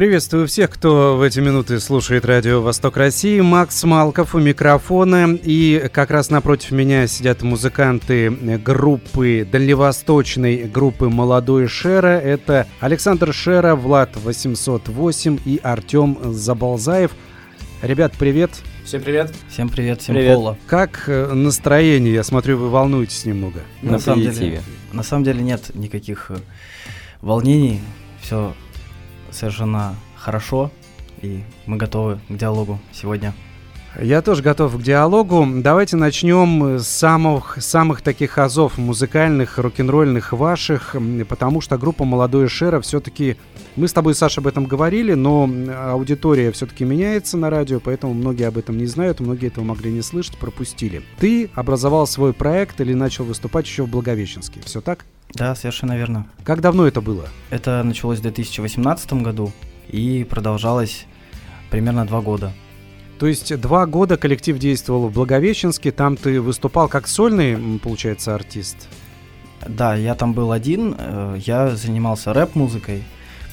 Приветствую всех, кто в эти минуты слушает радио «Восток России». Макс Малков у микрофона. И как раз напротив меня сидят музыканты группы, дальневосточной группы «Молодой Шера». Это Александр Шера, Влад 808 и Артем Заболзаев. Ребят, привет. Всем привет. Всем привет, всем Привет. пола. Как э, настроение? Я смотрю, вы волнуетесь немного. На, самом деле, на самом деле нет никаких э, волнений. Все совершенно хорошо. И мы готовы к диалогу сегодня. Я тоже готов к диалогу. Давайте начнем с самых, самых таких азов музыкальных, рок-н-ролльных ваших, потому что группа «Молодой Шера» все-таки... Мы с тобой, Саша, об этом говорили, но аудитория все-таки меняется на радио, поэтому многие об этом не знают, многие этого могли не слышать, пропустили. Ты образовал свой проект или начал выступать еще в Благовещенске, все так? Да, совершенно верно. Как давно это было? Это началось в 2018 году и продолжалось примерно два года. То есть два года коллектив действовал в Благовещенске, там ты выступал как сольный, получается, артист? Да, я там был один, э, я занимался рэп-музыкой,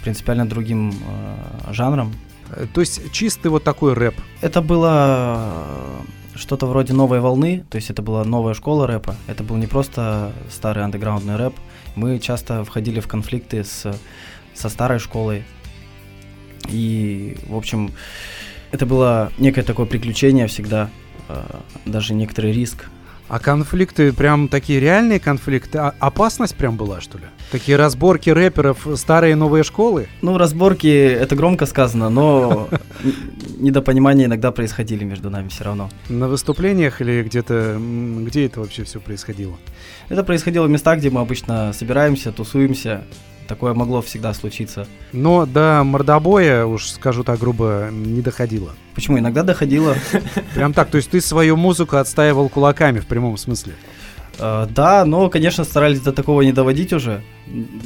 принципиально другим э, жанром. Э, То есть чистый вот такой рэп. Это было что-то вроде новой волны, то есть это была новая школа рэпа. Это был не просто старый андеграундный рэп. Мы часто входили в конфликты с, со старой школой. И, в общем, это было некое такое приключение всегда, э, даже некоторый риск. А конфликты прям такие реальные конфликты? А опасность прям была, что ли? Такие разборки рэперов старые новые школы? Ну, разборки, это громко сказано, но недопонимания иногда происходили между нами все равно. На выступлениях или где-то... Где это вообще все происходило? Это происходило в местах, где мы обычно собираемся, тусуемся. Такое могло всегда случиться. Но до мордобоя, уж скажу так грубо, не доходило. Почему? Иногда доходило. Прям так, то есть ты свою музыку отстаивал кулаками в прямом смысле? Э, Да, но, конечно, старались до такого не доводить уже,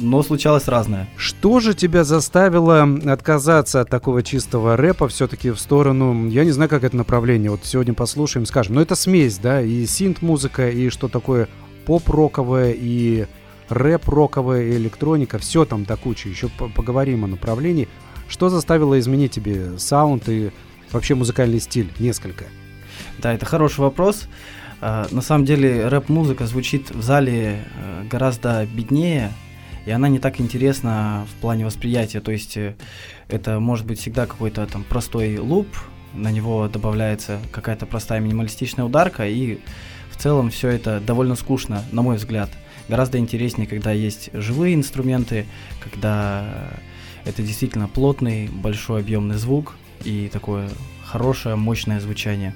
но случалось разное. Что же тебя заставило отказаться от такого чистого рэпа все-таки в сторону, я не знаю, как это направление, вот сегодня послушаем, скажем, но это смесь, да, и синт-музыка, и что такое поп-роковое, и рэп-роковая, и электроника, все там до кучи, еще по- поговорим о направлении. Что заставило изменить тебе саунд и вообще музыкальный стиль несколько? Да, это хороший вопрос. Э, На самом деле рэп-музыка звучит в зале э, гораздо беднее, и она не так интересна в плане восприятия. То есть э, это может быть всегда какой-то там простой луп, на него добавляется какая-то простая минималистичная ударка, и в целом все это довольно скучно, на мой взгляд. Гораздо интереснее, когда есть живые инструменты, когда это действительно плотный, большой объемный звук и такое хорошее, мощное звучание.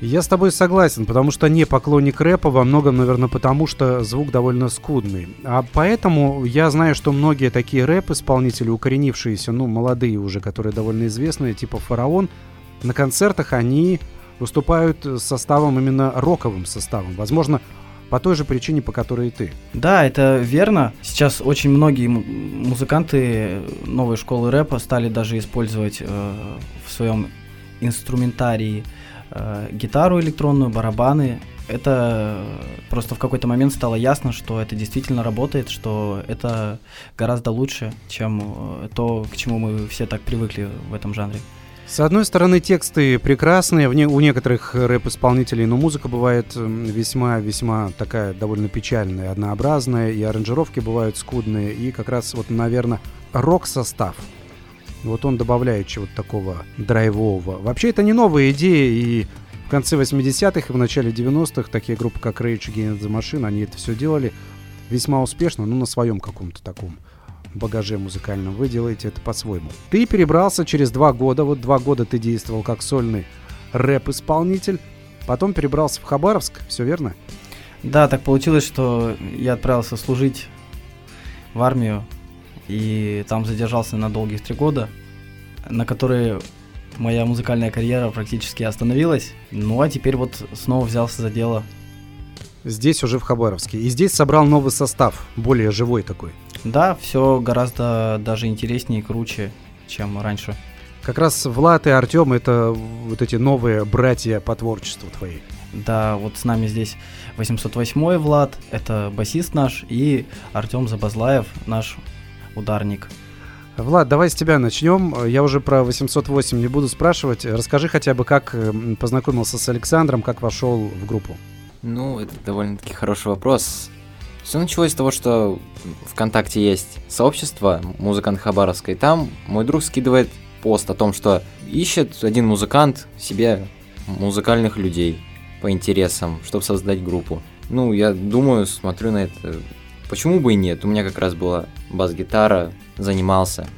Я с тобой согласен, потому что не поклонник рэпа во многом, наверное, потому что звук довольно скудный. А поэтому я знаю, что многие такие рэп-исполнители, укоренившиеся, ну, молодые уже, которые довольно известные, типа «Фараон», на концертах они выступают составом именно роковым составом. Возможно, по той же причине, по которой и ты. Да, это верно. Сейчас очень многие музыканты новой школы рэпа стали даже использовать э, в своем инструментарии э, гитару электронную, барабаны. Это просто в какой-то момент стало ясно, что это действительно работает, что это гораздо лучше, чем э, то, к чему мы все так привыкли в этом жанре. С одной стороны, тексты прекрасные, в не- у некоторых рэп-исполнителей, но музыка бывает весьма-весьма такая довольно печальная, однообразная, и аранжировки бывают скудные, и как раз вот, наверное, рок-состав, вот он добавляет чего-то такого драйвового. Вообще, это не новая идея, и в конце 80-х и в начале 90-х такие группы, как Rage Against the Machine, они это все делали весьма успешно, ну, на своем каком-то таком багаже музыкальном. Вы делаете это по-своему. Ты перебрался через два года, вот два года ты действовал как сольный рэп-исполнитель, потом перебрался в Хабаровск, все верно? Да, так получилось, что я отправился служить в армию и там задержался на долгих три года, на которые моя музыкальная карьера практически остановилась. Ну а теперь вот снова взялся за дело. Здесь уже в Хабаровске. И здесь собрал новый состав, более живой такой. Да, все гораздо даже интереснее и круче, чем раньше. Как раз Влад и Артем это вот эти новые братья по творчеству твои. Да, вот с нами здесь 808 Влад, это басист наш, и Артем Забазлаев, наш ударник. Влад, давай с тебя начнем. Я уже про 808 не буду спрашивать. Расскажи хотя бы, как познакомился с Александром, как вошел в группу. Ну, это довольно-таки хороший вопрос. Все началось с того, что ВКонтакте есть сообщество музыкант Хабаровской. Там мой друг скидывает пост о том, что ищет один музыкант себе музыкальных людей по интересам, чтобы создать группу. Ну, я думаю, смотрю на это. Почему бы и нет? У меня как раз была бас-гитара, занимался.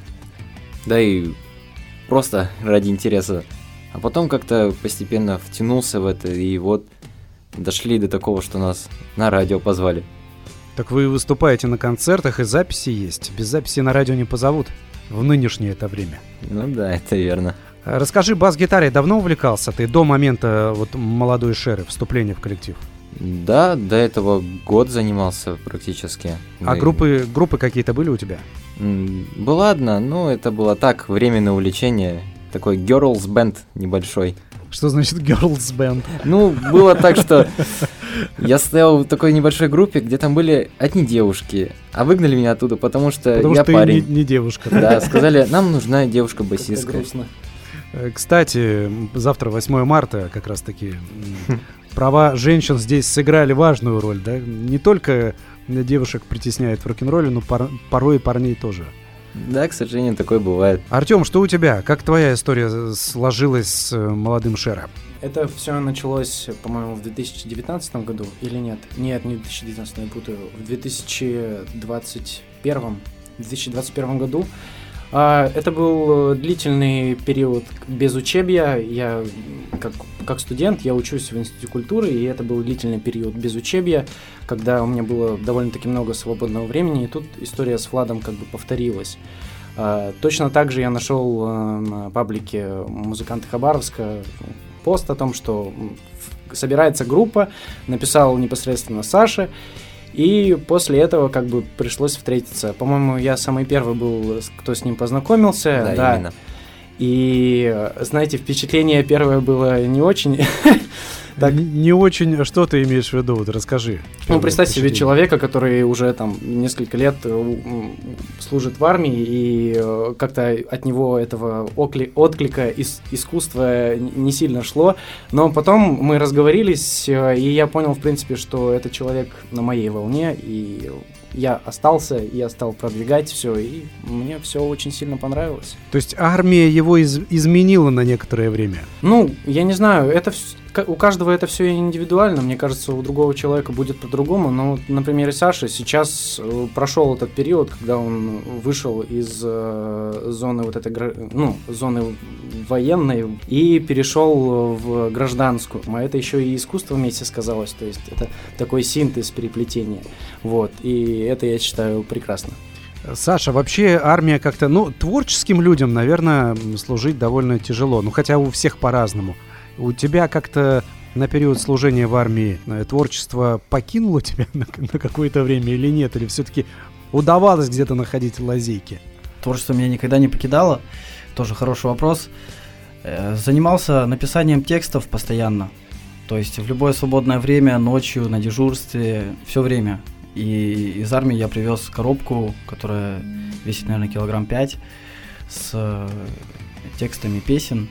Да и просто ради интереса. А потом как-то постепенно втянулся в это, и вот дошли до такого, что нас на радио позвали. Так вы выступаете на концертах, и записи есть. Без записи на радио не позовут в нынешнее это время. Ну да, это верно. А расскажи, бас-гитаре давно увлекался ты до момента вот молодой шеры, вступления в коллектив? Да, до этого год занимался практически. А группы, группы какие-то были у тебя? Была одна, но это было так, временное увлечение. Такой girls band небольшой. Что значит girls band? Ну, было так, что я стоял в такой небольшой группе, где там были одни девушки, а выгнали меня оттуда, потому что потому я что парень. Не, не девушка. Да, сказали, нам нужна девушка-басистка. Э, кстати, завтра 8 марта как раз таки права женщин здесь сыграли важную роль, да? Не только девушек притесняют в рок-н-ролле, но пор- порой и парней тоже. Да, к сожалению, такое бывает. Артем, что у тебя? Как твоя история сложилась с э, молодым Шером? Это все началось, по-моему, в 2019 году или нет? Нет, не в 2019, я путаю. В 2021, в 2021 году это был э, длительный период без учебья. Я как, как студент, я учусь в Институте культуры, и это был длительный период без учебья, когда у меня было довольно-таки много свободного времени, и тут история с Владом как бы повторилась. А, точно так же я нашел э, на паблике музыканта Хабаровска пост о том, что собирается группа, написал непосредственно Саша, и после этого как бы пришлось встретиться. По-моему, я самый первый был, кто с ним познакомился. Да, да. именно. И, знаете, впечатление первое было не очень Так. Не очень, что ты имеешь в виду? Вот расскажи. Ну, представь себе человека, который уже там несколько лет э, служит в армии, и э, как-то от него этого отклика из искусства не сильно шло. Но потом мы разговорились, э, и я понял, в принципе, что это человек на моей волне, и я остался, я стал продвигать все, и мне все очень сильно понравилось. То есть армия его из изменила на некоторое время? Ну, я не знаю, это у каждого это все индивидуально. Мне кажется, у другого человека будет по-другому. Но на примере Саши сейчас э, прошел этот период, когда он вышел из э, зоны вот этой, ну, зоны военной и перешел в гражданскую. А это еще и искусство вместе сказалось. То есть это такой синтез переплетения. Вот. И это я считаю прекрасно. Саша, вообще армия как-то, ну, творческим людям, наверное, служить довольно тяжело. Ну, хотя у всех по-разному. У тебя как-то на период служения в армии э, творчество покинуло тебя на, на какое-то время или нет? Или все-таки удавалось где-то находить лазейки? Творчество меня никогда не покидало. Тоже хороший вопрос. Э, занимался написанием текстов постоянно. То есть в любое свободное время, ночью, на дежурстве, все время. И из армии я привез коробку, которая весит, наверное, килограмм 5, с э, текстами песен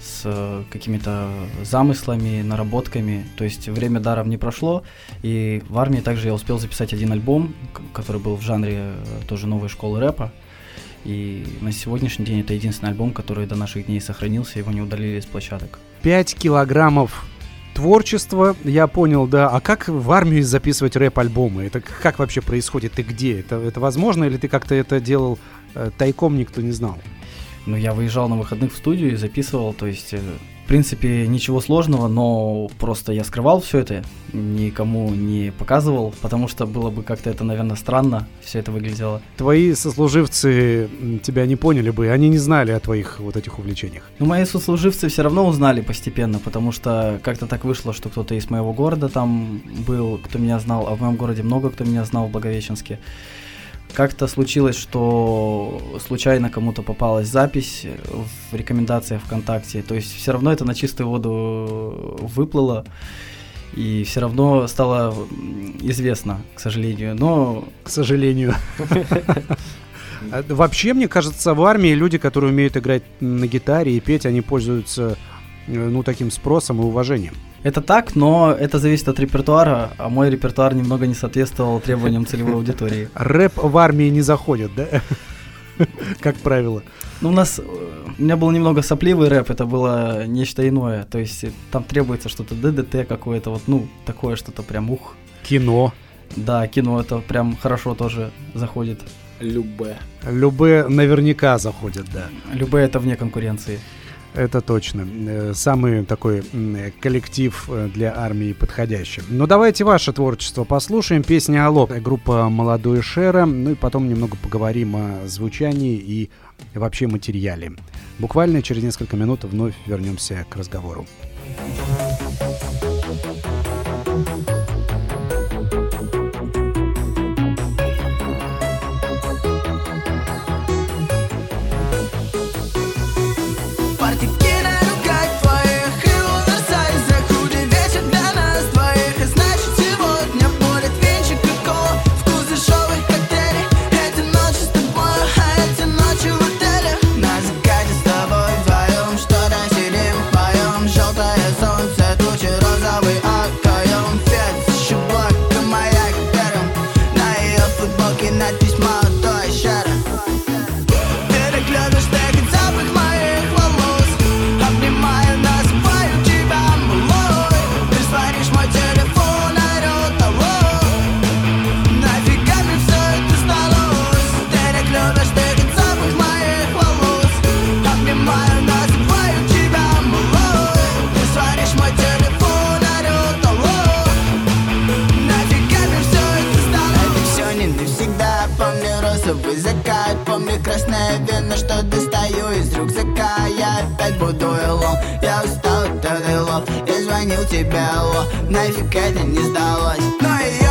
с э, какими-то замыслами, наработками. То есть время даром не прошло. И в армии также я успел записать один альбом, который был в жанре э, тоже новой школы рэпа. И на сегодняшний день это единственный альбом, который до наших дней сохранился, его не удалили из площадок. 5 килограммов творчества, я понял, да. А как в армию записывать рэп-альбомы? Это как вообще происходит? Ты где? Это, это возможно или ты как-то это делал э, тайком, никто не знал? Ну, я выезжал на выходных в студию и записывал, то есть принципе, ничего сложного, но просто я скрывал все это, никому не показывал, потому что было бы как-то это, наверное, странно, все это выглядело. Твои сослуживцы тебя не поняли бы, они не знали о твоих вот этих увлечениях. Ну, мои сослуживцы все равно узнали постепенно, потому что как-то так вышло, что кто-то из моего города там был, кто меня знал, а в моем городе много кто меня знал в Благовещенске. Как-то случилось, что случайно кому-то попалась запись в рекомендациях ВКонтакте. То есть все равно это на чистую воду выплыло. И все равно стало известно, к сожалению. Но... К сожалению. А вообще, мне кажется, в армии люди, которые умеют играть на гитаре и петь, они пользуются э, ну, таким спросом и уважением. Это так, но это зависит от репертуара, а мой репертуар немного не соответствовал требованиям целевой аудитории. Рэп в армии не заходит, да? Как правило. Ну, у нас, э, у меня был немного сопливый рэп, это было нечто иное. То есть э, там требуется что-то ДДТ какое-то, вот, ну, такое что-то прям ух. Кино. Да, кино это прям хорошо тоже заходит. Любе. Любе наверняка заходят, да. Любе это вне конкуренции. Это точно. Э, самый такой коллектив э, для армии подходящий. Ну, давайте ваше творчество послушаем. Песня «Алло», группа «Молодой Шера». Ну и потом немного поговорим о звучании и вообще материале. Буквально через несколько минут вновь вернемся к разговору. странно, что достаю из рюкзака. Я опять буду элом, я устал от этой элов Я звонил тебе, алло, нафиг это не сдалось. Ну Но ее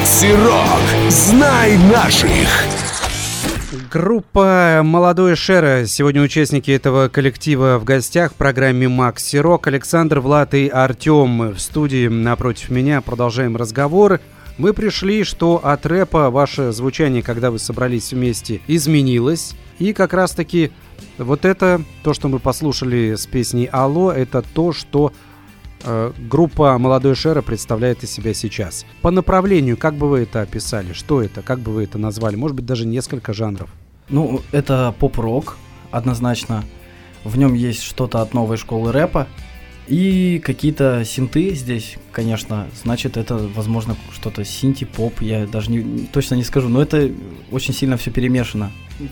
Макси Рок. Знай наших. Группа «Молодой Шера». Сегодня участники этого коллектива в гостях в программе «Макси Рок». Александр, Влад и Артем в студии напротив меня. Продолжаем разговор. Мы пришли, что от рэпа ваше звучание, когда вы собрались вместе, изменилось. И как раз-таки вот это, то, что мы послушали с песней «Алло», это то, что группа «Молодой Шера» представляет из себя сейчас. По направлению, как бы вы это описали? Что это? Как бы вы это назвали? Может быть, даже несколько жанров? Ну, это поп-рок, однозначно. В нем есть что-то от новой школы рэпа. И какие-то синты здесь, конечно, значит, это, возможно, что-то синти-поп, я даже не, точно не скажу, но это очень сильно все перемешано.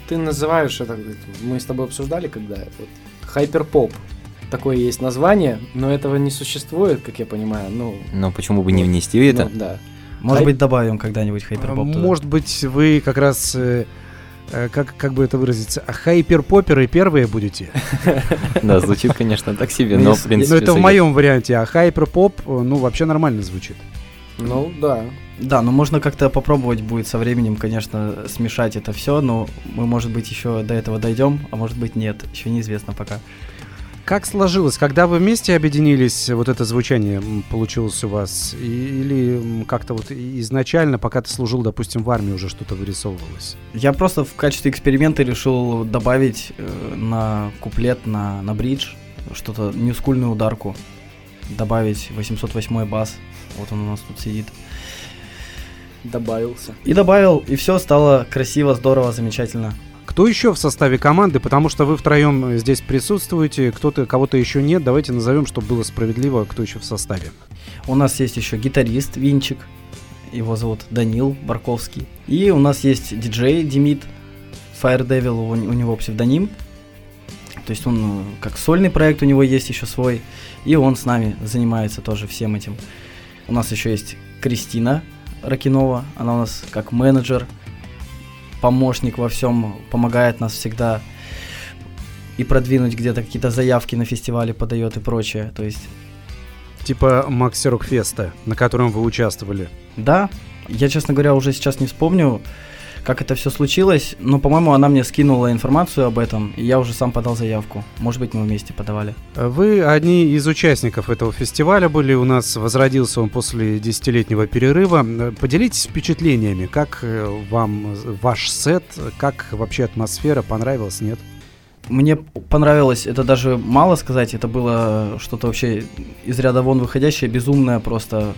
Ты называешь это, мы с тобой обсуждали, когда вот, hyperpop. Такое есть название, но этого не существует, как я понимаю. Ну, Но почему бы не внести это? ну, да. Может Хай- быть, добавим когда-нибудь hyperpop туда. Может быть, вы как раз, э, э, как, как бы это выразиться, а хайперпоперы первые будете? Да, звучит, конечно, так себе, Ну, но, в принципе, Ну, это в моем варианте, а hyperpop, э, ну, вообще нормально звучит. Ну, да. Да, но можно как-то попробовать будет со временем, конечно, смешать это все, но мы, может быть, еще до этого дойдем, а может быть, нет, еще неизвестно пока. Как сложилось, когда вы вместе объединились, вот это звучание получилось у вас? Или как-то вот изначально, пока ты служил, допустим, в армии, уже что-то вырисовывалось? Я просто в качестве эксперимента решил добавить э, на куплет, на, на бридж, что-то ньюскульную ударку, добавить 808 бас, вот он у нас тут сидит. Добавился. И добавил, и все стало красиво, здорово, замечательно. Кто еще в составе команды? Потому что вы втроем здесь присутствуете, кто-то, кого-то еще нет. Давайте назовем, чтобы было справедливо, кто еще в составе. У нас есть еще гитарист Винчик, его зовут Данил Барковский. И у нас есть диджей Демид, Fire Devil, у, у него псевдоним. То есть он э, как сольный проект у него есть еще свой, и он с нами занимается тоже всем этим. У нас еще есть Кристина Ракинова, она у нас как менеджер, помощник во всем, помогает нас всегда и продвинуть где-то какие-то заявки на фестивале подает и прочее. То есть Типа Макси Рокфеста, на котором вы участвовали. Да, я, честно говоря, уже сейчас не вспомню, как это все случилось, но, по-моему, она мне скинула информацию об этом, и я уже сам подал заявку. Может быть, мы вместе подавали. Вы одни из участников этого фестиваля были. У нас возродился он после десятилетнего перерыва. Э, Поделитесь впечатлениями. Как э, вам ваш сет? Как вообще атмосфера? Понравилось, нет? Мне понравилось, это даже мало сказать, это было что-то вообще из ряда вон выходящее, безумное просто,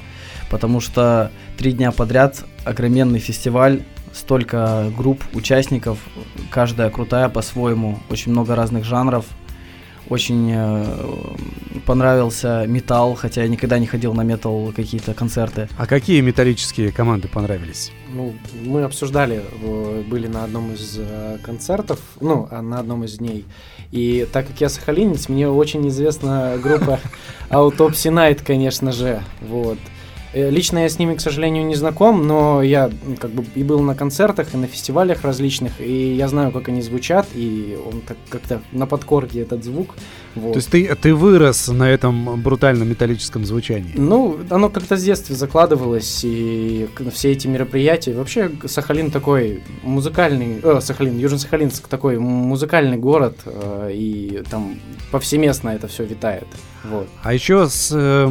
потому что три дня подряд огроменный фестиваль, столько групп, участников, каждая крутая по-своему, очень много разных жанров. Очень э, понравился металл, хотя я никогда не ходил на метал какие-то концерты. А какие металлические команды понравились? Ну, мы обсуждали, э, были на одном из э, концертов, ну, а на одном из дней. И так как я сахалинец, мне очень известна группа Autopsy Night, конечно же. Вот. Э, Лично я с ними, к сожалению, не знаком, но я как бы и был на концертах, и на фестивалях различных, и я знаю, как они звучат, и он так как-то на подкорке этот звук. Вот. То есть ты, ты вырос на этом брутальном металлическом звучании? Ну, оно как-то с детства закладывалось, и все эти мероприятия. Вообще, Сахалин такой музыкальный, э, Сахалин, Южно-Сахалинск такой музыкальный город, э, и там повсеместно это все витает. Вот. А еще с э,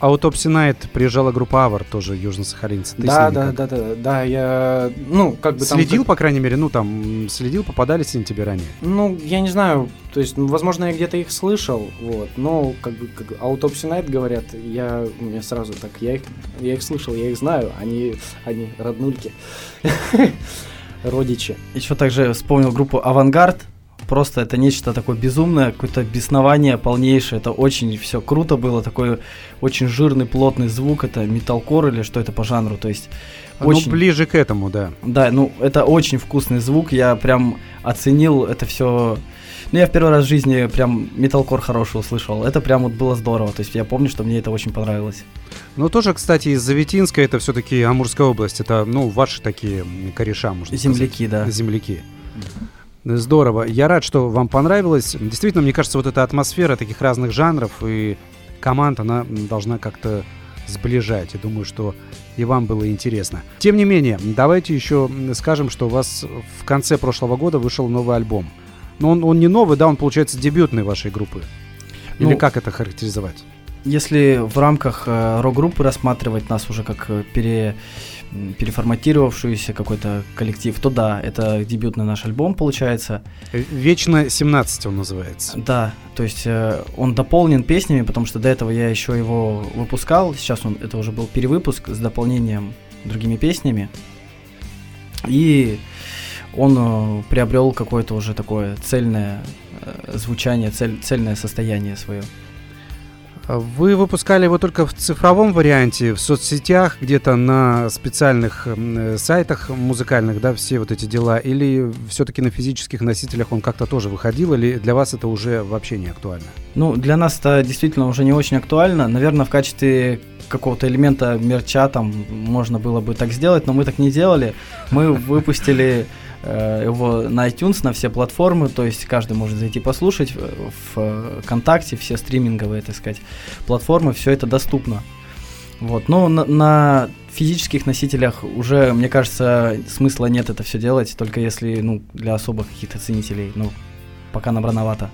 Autopsy Night приезжала группа Авар, тоже южно-сахалинцы. Ты да, да, да, да, да, я, ну, как бы там... Следил, по крайней мере, ну там, следил, попадались они тебе ранее? Ну, я не знаю, то есть, ну, возможно, я где-то их слышал, вот, но, как бы, как Autopsy Night говорят, я, мне сразу так, я их, я их слышал, я их знаю, они, они роднульки, родичи. Еще также вспомнил группу Авангард. Просто это нечто такое безумное, какое-то беснование полнейшее. Это очень все круто было, такой очень жирный, плотный звук. Это металкор или что это по жанру. То есть очень... Ну, ближе к этому, да. Да, ну это очень вкусный звук. Я прям оценил это все. Ну, я в первый раз в жизни прям металкор хороший услышал. Это прям вот было здорово. То есть я помню, что мне это очень понравилось. Ну, тоже, кстати, из Заветинска, это все-таки Амурская область. Это, ну, ваши такие кореша, можно Земляки, да. сказать. Земляки. Здорово. Я рад, что вам понравилось. Действительно, мне кажется, вот эта атмосфера таких разных жанров и команд, она должна как-то сближать. Я думаю, что и вам было интересно. Тем не менее, давайте еще скажем, что у вас в конце прошлого года вышел новый альбом. Но он, он не новый, да, он, получается, дебютный вашей группы. Или Ну, как это характеризовать? Если в рамках э, рок-группы рассматривать нас уже как э, пере, м, переформатировавшийся какой-то коллектив, то да, это дебютный наш альбом получается. Э, Вечно 17 он называется. Да, то есть э, он дополнен песнями, потому что до этого я еще его выпускал, сейчас он это уже был перевыпуск с дополнением другими песнями. И он э, приобрел какое-то уже такое цельное э, звучание, цель, цельное состояние свое. Вы выпускали его только в цифровом варианте, в соцсетях, где-то на специальных э, сайтах музыкальных, да, все вот эти дела, или все-таки на физических носителях он как-то тоже выходил, или для вас это уже вообще не актуально? Ну, для нас это действительно уже не очень актуально. Наверное, в качестве какого-то элемента мерча там можно было бы так сделать, но мы так не делали. Мы выпустили его на iTunes, на все платформы, то есть каждый может зайти послушать в ВКонтакте, все стриминговые, так сказать, платформы, все это доступно. Вот, но на, на физических носителях уже, мне кажется, смысла нет это все делать, только если, ну, для особых каких-то ценителей, ну, пока нам рановато.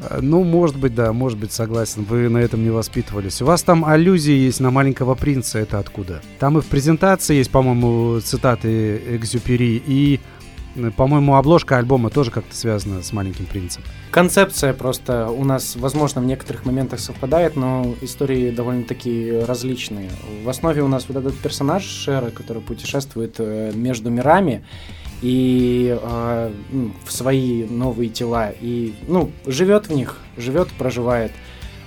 Э, ну, может быть, да, может быть, согласен. Вы на этом не воспитывались. У вас там аллюзии есть на маленького принца. Это откуда? Там и в презентации есть, по-моему, цитаты Экзюпери, и по-моему, обложка альбома тоже как-то связана с «Маленьким принцем». Концепция просто у нас, возможно, в некоторых моментах совпадает, но истории довольно-таки различные. В основе у нас вот этот персонаж Шера, который путешествует э, между мирами и э, в свои новые тела, и, ну, живет в них, живет, проживает.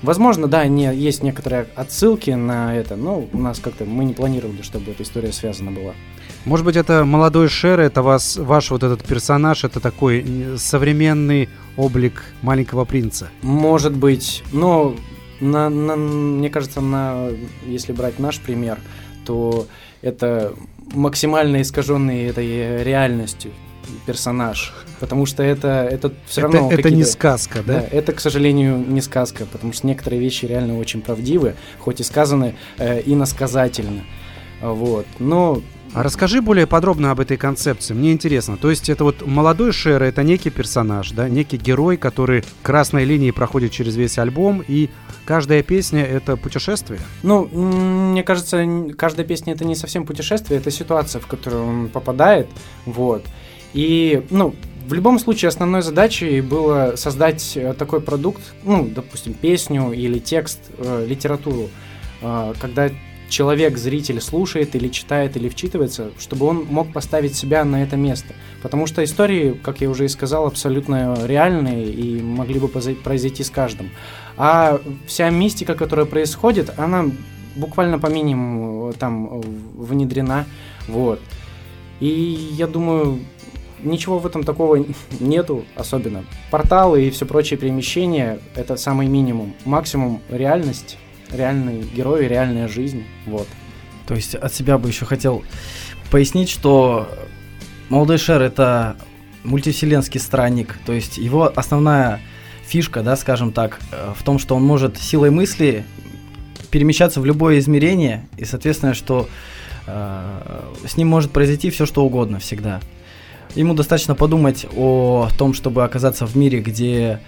Возможно, да, не, есть некоторые отсылки на это, но у нас как-то мы не планировали, чтобы эта история связана была. Может быть, это молодой Шер, это вас, ваш вот этот персонаж, это такой современный облик маленького принца? Может быть, но на, на, мне кажется, на, если брать наш пример, то это максимально искаженный этой реальностью персонаж, потому что это, это все равно... Это, это не сказка, да? да? Это, к сожалению, не сказка, потому что некоторые вещи реально очень правдивы, хоть и сказаны э, иносказательно. Вот. Но а расскажи более подробно об этой концепции. Мне интересно. То есть это вот молодой Шер, это некий персонаж, да, некий герой, который красной линией проходит через весь альбом, и каждая песня это путешествие? Ну, мне кажется, каждая песня это не совсем путешествие, это ситуация, в которую он попадает, вот. И, ну, в любом случае, основной задачей было создать э, такой продукт, ну, допустим, песню или текст, э, литературу, э, когда человек, зритель слушает или читает или вчитывается, чтобы он мог поставить себя на это место. Потому что истории, как я уже и сказал, абсолютно реальные и могли бы произойти с каждым. А вся мистика, которая происходит, она буквально по минимуму там внедрена. Вот. И я думаю, ничего в этом такого нету особенно. Порталы и все прочие перемещения – это самый минимум. Максимум – реальность реальные герои, реальная жизнь, вот. То есть от себя бы еще хотел пояснить, что Молодой Шер это мультивселенский странник, то есть его основная фишка, да, скажем так, э, в том, что он может силой мысли перемещаться в любое измерение, и, соответственно, что э, с ним может произойти все, что угодно всегда. Ему достаточно подумать о том, чтобы оказаться в мире, где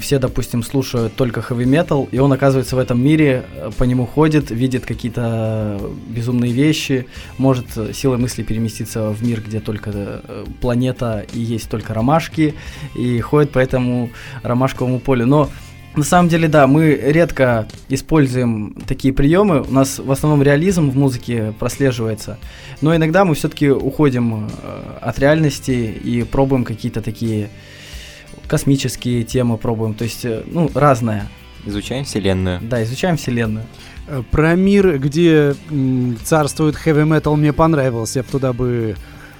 все, допустим, слушают только heavy metal, и он оказывается в этом мире, э, по нему ходит, видит какие-то безумные вещи, может силой мысли переместиться в мир, где только э, планета и есть только ромашки, и ходит по этому ромашковому полю. Но на самом деле, да, мы редко используем такие приемы. У нас в основном реализм в музыке прослеживается. Но иногда мы все-таки уходим э, от реальности и пробуем какие-то такие космические темы пробуем, то есть, э, ну, разное. Изучаем Вселенную. Да, изучаем Вселенную. Э, про мир, где царствует heavy metal, мне понравился. Я бы туда бы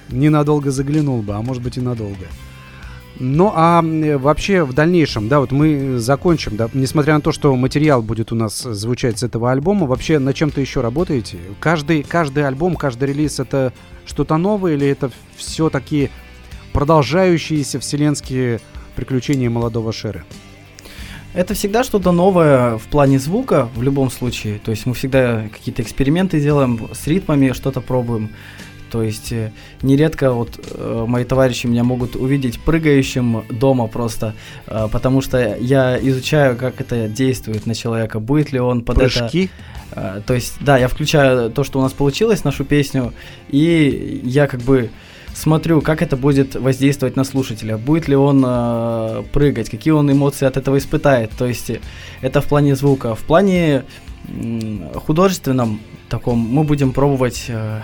ненадолго заглянул бы, а может быть и надолго. Ну а вообще в дальнейшем, да, вот мы закончим, да, несмотря на то, что материал будет у нас звучать с этого альбома, вообще на чем-то еще работаете? Каждый, каждый альбом, каждый релиз это что-то новое или это все такие продолжающиеся вселенские приключения молодого Шеры? Это всегда что-то новое в плане звука, в любом случае. То есть мы всегда какие-то эксперименты делаем, с ритмами что-то пробуем. То есть э, нередко вот э, мои товарищи меня могут увидеть прыгающим дома просто, э, потому что я изучаю, как это действует на человека, будет ли он под Прыжки? это... Э, то есть, да, я включаю то, что у нас получилось, нашу песню, и я как бы смотрю, как это будет воздействовать на слушателя, будет ли он э, прыгать, какие он эмоции от этого испытает. То есть это в плане звука. В плане э, художественном таком мы будем пробовать э,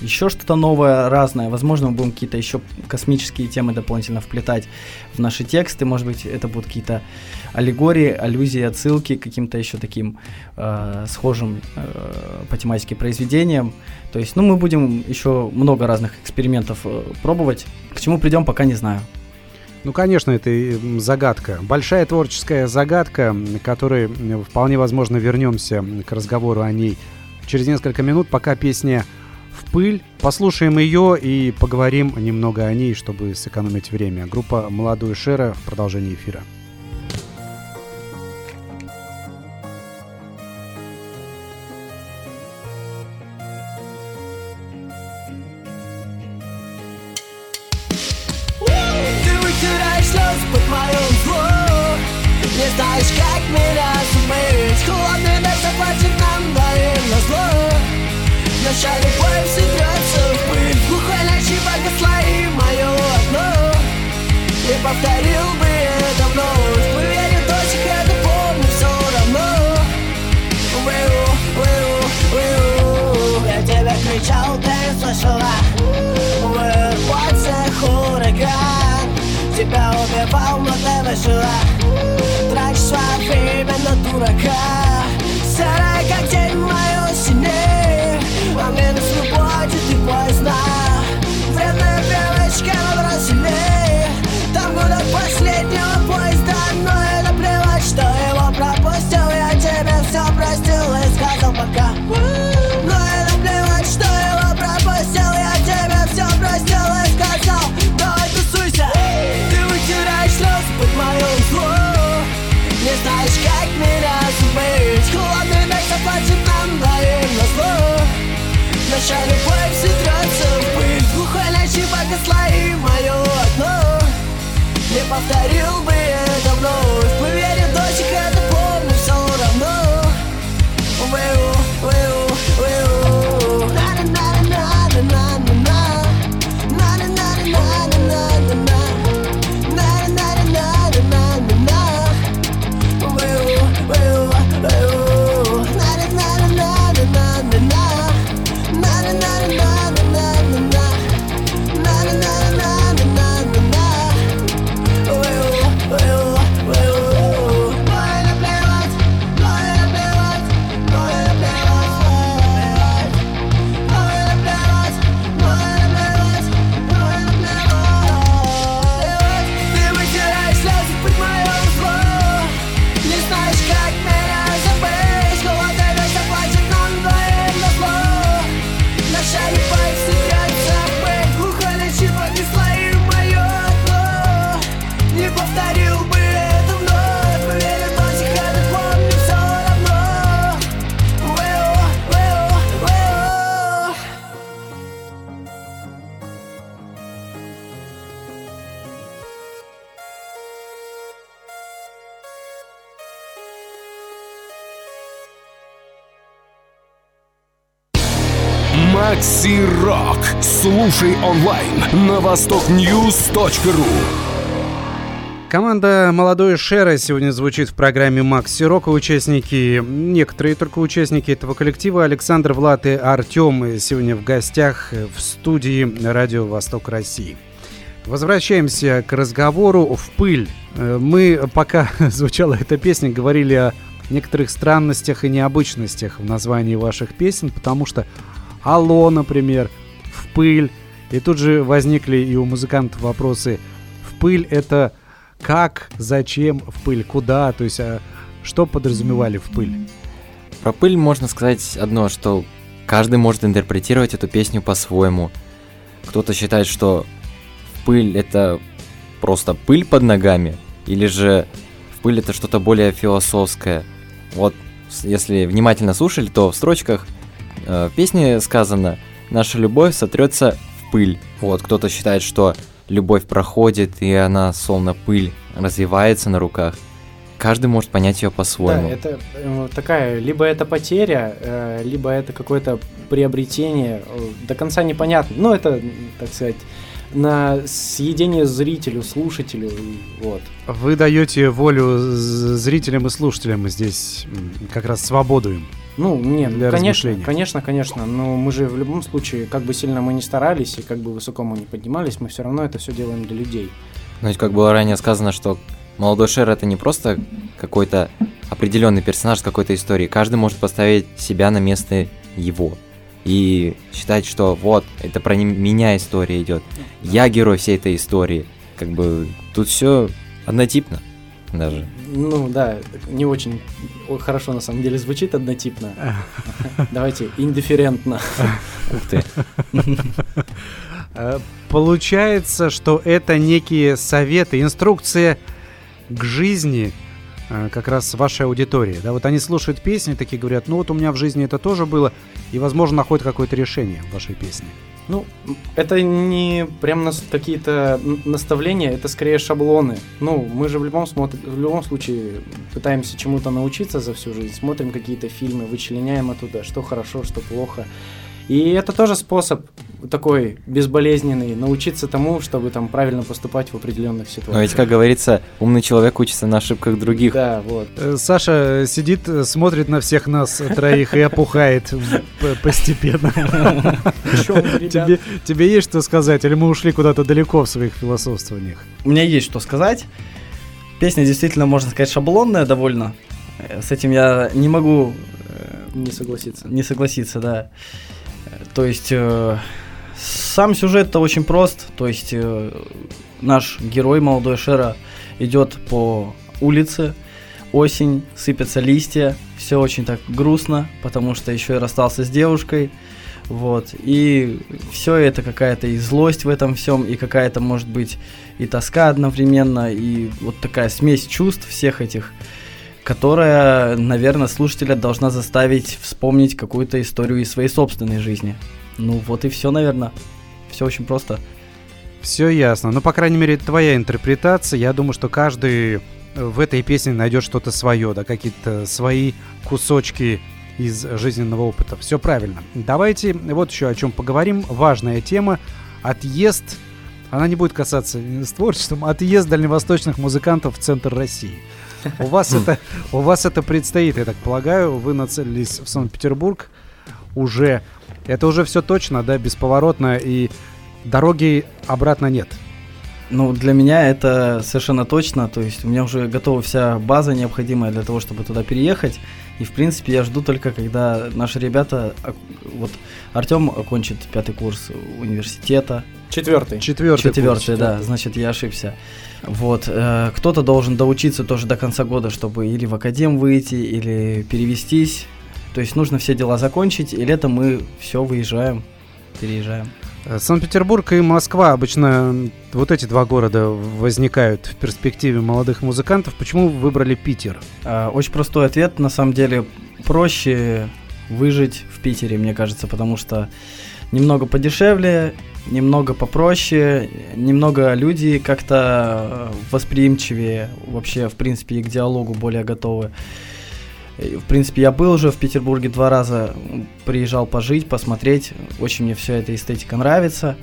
еще что-то новое, разное. Возможно, мы будем какие-то еще космические темы дополнительно вплетать в наши тексты. Может быть, это будут какие-то аллегории, аллюзии, отсылки к каким-то еще таким э, схожим э, по тематике произведениям. То есть, ну, мы будем еще много разных экспериментов э, пробовать. К чему придем, пока не знаю. Ну, конечно, это загадка. Большая творческая загадка, которой вполне возможно вернемся к разговору о ней через несколько минут, пока песня пыль. Послушаем ее и поговорим немного о ней, чтобы сэкономить время. Группа «Молодой Шера» в продолжении эфира. Слушай онлайн на востокньюз.ру. Команда «Молодой Шера» сегодня звучит в программе «Макси Рок». Участники, некоторые только участники этого коллектива, Александр, Влад и Артем сегодня в гостях в студии «Радио Восток России». Возвращаемся к разговору в пыль. Мы, пока звучала эта песня, говорили о некоторых странностях и необычностях в названии ваших песен, потому что «Алло», например, «В пыль». И тут же возникли и у музыкантов вопросы «В пыль» — это как, зачем в пыль, куда, то есть а что подразумевали в пыль? Про пыль можно сказать одно, что каждый может интерпретировать эту песню по-своему. Кто-то считает, что пыль это просто пыль под ногами, или же в пыль это что-то более философское. Вот, если внимательно слушали, то в строчках э, песни сказано «Наша любовь сотрется в пыль». Вот, кто-то считает, что любовь проходит, и она, словно пыль, развивается на руках. Каждый может понять ее по-своему. Да, это э, такая, либо это потеря, э, либо это какое-то приобретение. Э, до конца непонятно. Ну, это, так сказать, на съедение зрителю, слушателю. Вот. Вы даете волю зрителям и слушателям здесь как раз свободу им. Ну, нет, Для конечно, размышления. конечно, конечно, но мы же в любом случае, как бы сильно мы ни старались и как бы высоко мы не поднимались, мы все равно это все делаем для людей. Но ведь как было ранее сказано, что молодой Шер это не просто какой-то определенный персонаж с какой-то историей. Каждый может поставить себя на место его. И считать, что вот, это про не- меня история идет. Я герой всей этой истории. Как бы тут все однотипно даже. Ну да, не очень хорошо на самом деле звучит однотипно. Давайте индифферентно. Ух ты. Э, Получается, что это некие советы, инструкция к жизни э, как раз вашей аудитории. Да, вот они слушают песни, такие говорят, ну вот у меня в жизни это тоже было, и, возможно, находят какое-то решение в вашей песне. Ну, это не прям нас какие-то наставления, это скорее шаблоны. Ну, мы же в любом, смотр- в любом случае пытаемся чему-то научиться за всю жизнь, смотрим какие-то фильмы, вычленяем оттуда, что хорошо, что плохо. И это тоже способ такой безболезненный, научиться тому, чтобы там правильно поступать в определенных ситуациях. Но ведь, как говорится, умный человек учится на ошибках других. Да, вот. Э, Саша сидит, э, смотрит на всех нас троих и опухает постепенно. Тебе, тебе есть что сказать, или мы ушли куда-то далеко в своих философствованиях? У меня есть что сказать. Песня действительно, можно сказать, шаблонная довольно. Э, С этим я не могу Не согласиться. не согласиться, да. То есть э, сам сюжет-то очень прост. То есть э, наш герой молодой Шера идет по улице, осень, сыпятся листья, все очень так грустно, потому что еще и расстался с девушкой. Вот. И все это какая-то и злость в этом всем, и какая-то, может быть, и тоска одновременно, и вот такая смесь чувств всех этих, которая, наверное, слушателя должна заставить вспомнить какую-то историю из своей собственной жизни. Ну вот и все, наверное. Все очень просто. Все ясно. Ну, по крайней мере, это твоя интерпретация. Я думаю, что каждый в этой песне найдет что-то свое, да, какие-то свои кусочки из жизненного опыта. Все правильно. Давайте вот еще о чем поговорим. Важная тема. Отъезд. Она не будет касаться с творчеством. Отъезд дальневосточных музыкантов в центр России. У вас это, у вас это предстоит, я так полагаю. Вы нацелились в Санкт-Петербург уже. Это уже все точно, да, бесповоротно и дороги обратно нет. Ну, для меня это совершенно точно. То есть у меня уже готова вся база необходимая для того, чтобы туда переехать. И, в принципе, я жду только, когда наши ребята... ок- Вот Артем окончит пятый курс университета. Четвертый. Четвертый. Четвертый, да, значит, я ошибся. Вот. э, кто-то должен доучиться тоже до конца года, чтобы или в академ выйти, или перевестись. То есть нужно все дела закончить, и летом мы все выезжаем, переезжаем. Э, Санкт-Петербург и Москва обычно вот эти два города возникают в перспективе молодых музыкантов. Почему вы выбрали Питер? А, Очень простой ответ. На самом деле проще выжить в Питере, мне кажется, потому что немного подешевле, немного попроще, немного люди как-то э, восприимчивее, вообще, в принципе, и к диалогу более готовы. И, В принципе, я был уже в Петербурге два раза, приезжал пожить, посмотреть. Очень мне все эта эстетика нравится.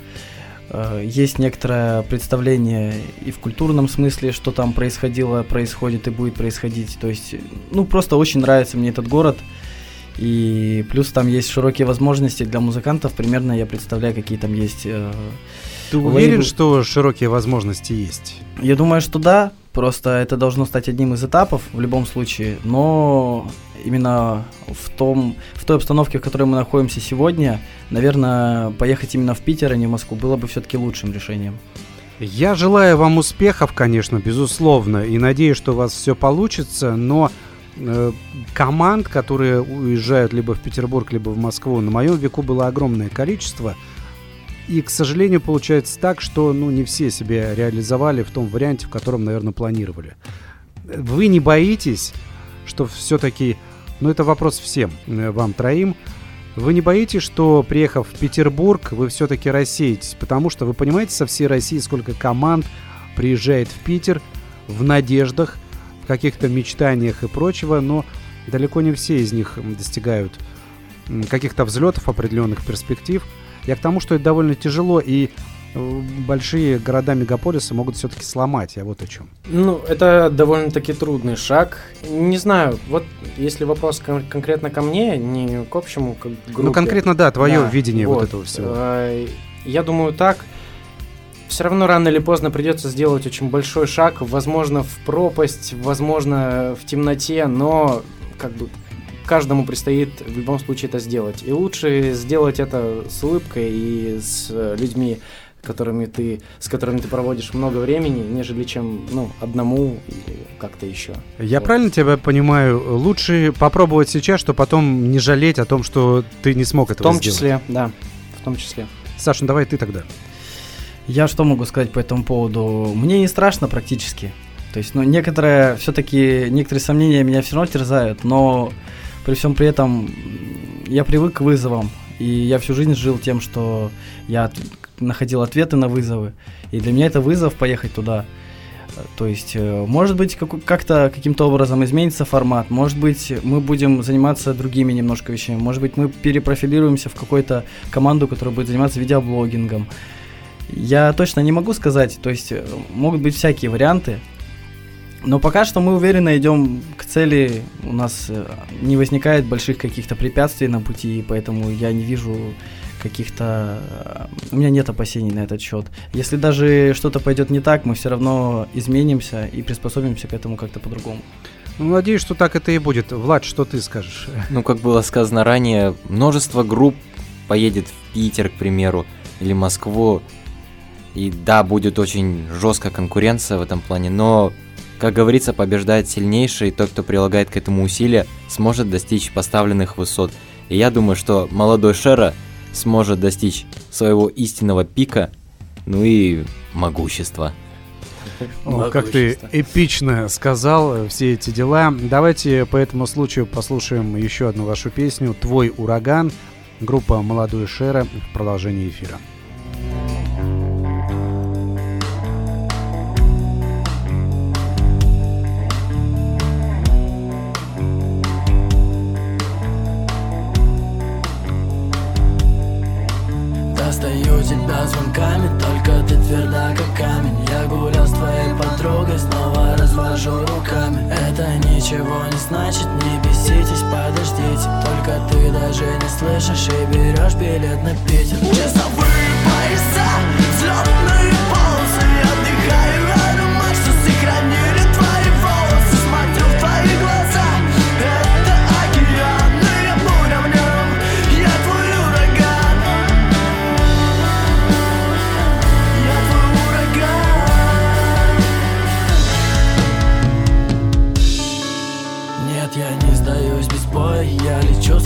Э, Есть некоторое представление и в культурном смысле, что там происходило, происходит и будет происходить. То есть, ну, просто очень нравится мне этот город. И плюс там есть широкие возможности для музыкантов. Примерно я представляю, какие там есть. э, Ты уверен, Лейбл. что широкие возможности есть? Я думаю, что да. Просто это должно стать одним из этапов в любом случае. Но именно в, том, в той обстановке, в которой мы находимся сегодня, наверное, поехать именно в Питер, а не в Москву, было бы все-таки лучшим решением. Я желаю вам успехов, конечно, безусловно, и надеюсь, что у вас все получится, но э, команд, которые уезжают либо в Петербург, либо в Москву, на моем веку было огромное количество. И, к сожалению, получается так, что ну, не все себя реализовали в том варианте, в котором, наверное, планировали. Вы не боитесь, что все-таки, ну это вопрос всем, э, вам троим, вы не боитесь, что приехав в Петербург, вы все-таки рассеетесь? Потому что вы понимаете со всей России, сколько команд приезжает в Питер в надеждах, в каких-то мечтаниях и прочего, но далеко не все из них достигают каких-то взлетов, определенных перспектив. Я к тому, что это довольно тяжело, и э, большие города-мегаполисы могут все-таки сломать. Я вот о чем. Ну, это довольно-таки трудный шаг. Не знаю, вот если вопрос кон- конкретно ко мне, не к общему, к группе. Ну, конкретно, да, твое Да, видение вот, вот. этого всего. Э, Я думаю так. Все равно рано или поздно придется сделать очень большой шаг, возможно, в пропасть, возможно, в темноте, но как бы каждому предстоит в любом случае это сделать. И лучше сделать это с улыбкой и с э, людьми, которыми ты, с которыми ты проводишь много времени, нежели чем ну, одному или как-то еще. Я Вот. правильно тебя понимаю? Лучше попробовать сейчас, что потом не жалеть о том, что ты не смог В этого том сделать. числе, да, в том числе. Саша, ну давай ты тогда. Я что могу сказать по этому поводу? Мне не страшно практически. То есть, ну, некоторые, все-таки, некоторые сомнения меня все равно терзают, но при всем при этом я привык к вызовам. И я всю жизнь жил тем, что я от- находил ответы на вызовы. И для меня это вызов поехать туда. То есть, э, может быть, как-то каким-то образом изменится формат, может быть, мы будем заниматься другими немножко вещами, может быть, мы перепрофилируемся в какую-то команду, которая будет заниматься видеоблогингом. Я точно не могу сказать, то есть э, могут быть всякие варианты, но пока что мы уверенно идем к цели, у нас э, не возникает больших каких-то препятствий на пути, и поэтому я не вижу каких-то... э, У меня нет опасений на этот счет. Если даже что-то пойдет не так, мы все равно изменимся и приспособимся к этому как-то по-другому. Ну, надеюсь, что так это и будет. Влад, что ты скажешь? Ну, как было сказано ранее, множество групп поедет в Питер, к примеру, или Москву. И да, будет очень жесткая конкуренция в этом плане, но, как говорится, побеждает сильнейший, и тот, кто прилагает к этому усилия, сможет достичь поставленных высот. И я думаю, что молодой Шера сможет достичь своего истинного пика, ну и могущества. О, как ты эпично сказал э, все эти дела. Давайте по этому случаю послушаем еще одну вашу песню «Твой ураган». Группа «Молодой Шера» в продолжении эфира. Тебя звонками, только ты тверда как камень. Я гулял с твоей подругой, снова развожу руками. Это ничего не значит, не беситесь, подождите. Только ты даже не слышишь и берешь билет на Питер. Часовые пояса, взлетные полосы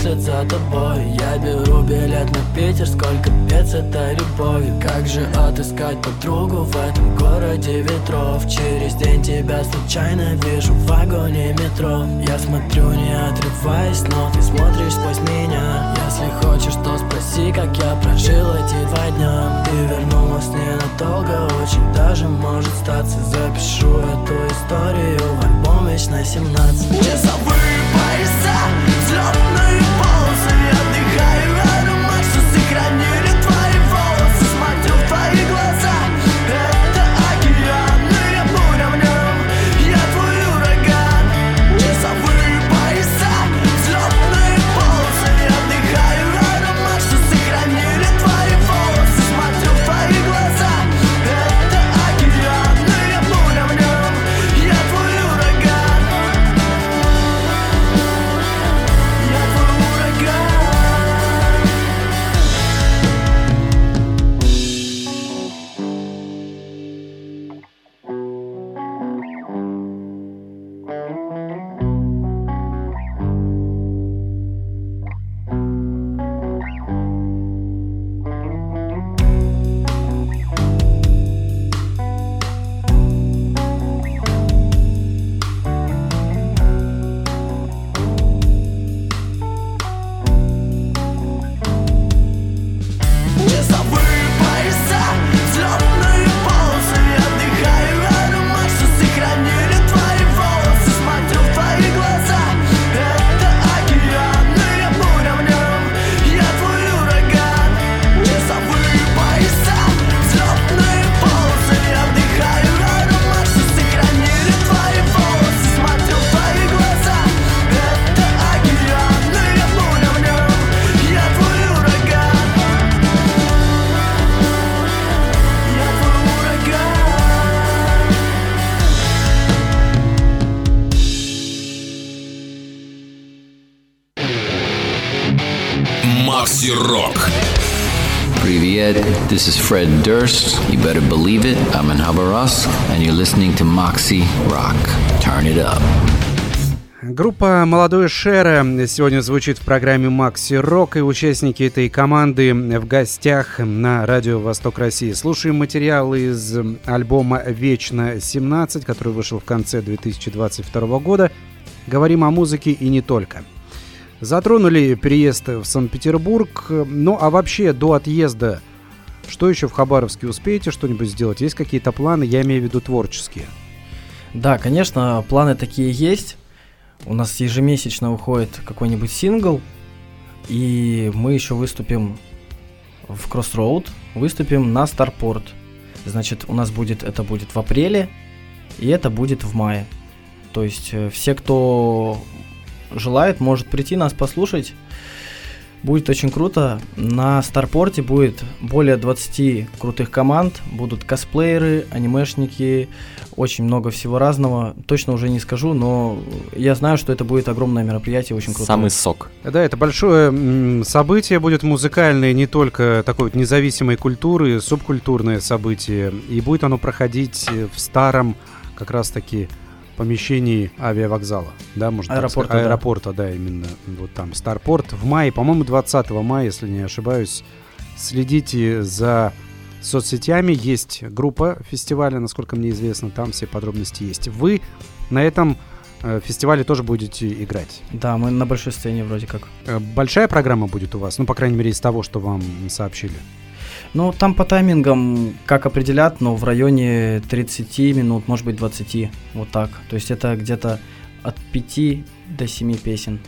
вслед за тобой. Я беру билет на Питер Сколько пец этой любовью Как же отыскать подругу В этом городе ветров? Через день тебя случайно вижу В вагоне метро. Я смотрю не отрываясь Но ты смотришь сквозь меня. Если хочешь, то спроси Как я прожил эти два дня. Ты вернулась ненадолго Очень даже может статься. Запишу эту историю В альбом вечно 17 Часовые пояса this is Fred Durst. You better believe it, I'm in Habarovsk, and you're listening to Moxie Rock. Turn it up. Группа «Молодой Шера» сегодня звучит в программе «Макси Рок», и участники этой команды в гостях на радио «Восток России». Слушаем материал из альбома «Вечно-17», который вышел в конце 2022 года. Говорим о музыке и не только. Затронули переезд в Санкт-Петербург. Ну, а вообще до отъезда что еще в Хабаровске успеете что-нибудь сделать? Есть какие-то планы? Я имею в виду творческие. Да, конечно, планы такие есть. У нас ежемесячно выходит какой-нибудь сингл, и мы еще выступим в Crossroad, выступим на Старпорт. Значит, у нас будет, это будет в апреле, и это будет в мае. То есть э, все, кто желает, может прийти нас послушать. Будет очень круто. На Старпорте будет более 20 крутых команд. Будут косплееры, анимешники, очень много всего разного. Точно уже не скажу, но я знаю, что это будет огромное мероприятие, очень круто. Самый сок. Да, это большое событие будет музыкальное, не только такой вот независимой культуры, субкультурное событие. И будет оно проходить в старом как раз-таки помещении авиавокзала, да, может аэропорта, так, аэропорта, да. да, именно вот там Старпорт в мае, по-моему, 20 мая, если не ошибаюсь. Следите за соцсетями, есть группа фестиваля, насколько мне известно, там все подробности есть. Вы на этом э, фестивале тоже будете играть. Да, мы на большой сцене вроде как. Э, большая программа будет у вас, ну, по крайней мере, из того, что вам сообщили. Ну, там по таймингам, как определят, но в районе 30 минут, может быть 20, вот так. То есть это где-то от 5 до 7 песен.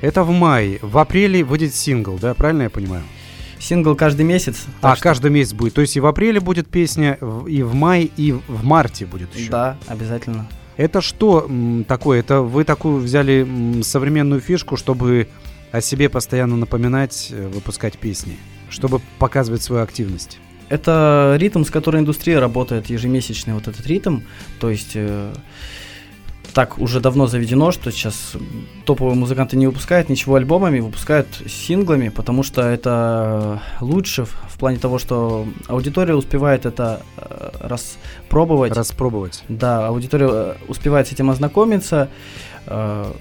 Это в мае. В апреле выйдет сингл, да, правильно я понимаю? Сингл каждый месяц. А, что... каждый месяц будет. То есть и в апреле будет песня, и в мае, и в марте будет еще. Да, обязательно. Это что такое? Это вы такую взяли современную фишку, чтобы о себе постоянно напоминать, э, выпускать песни? Чтобы показывать свою активность? Это ритм, с которой индустрия работает, ежемесячный вот этот ритм. То есть э, так уже давно заведено, что сейчас топовые музыканты не выпускают ничего альбомами, выпускают синглами, потому что это лучше в, в плане того, что аудитория успевает это э, распробовать. Распробовать. Да, аудитория э, успевает с этим ознакомиться. Э,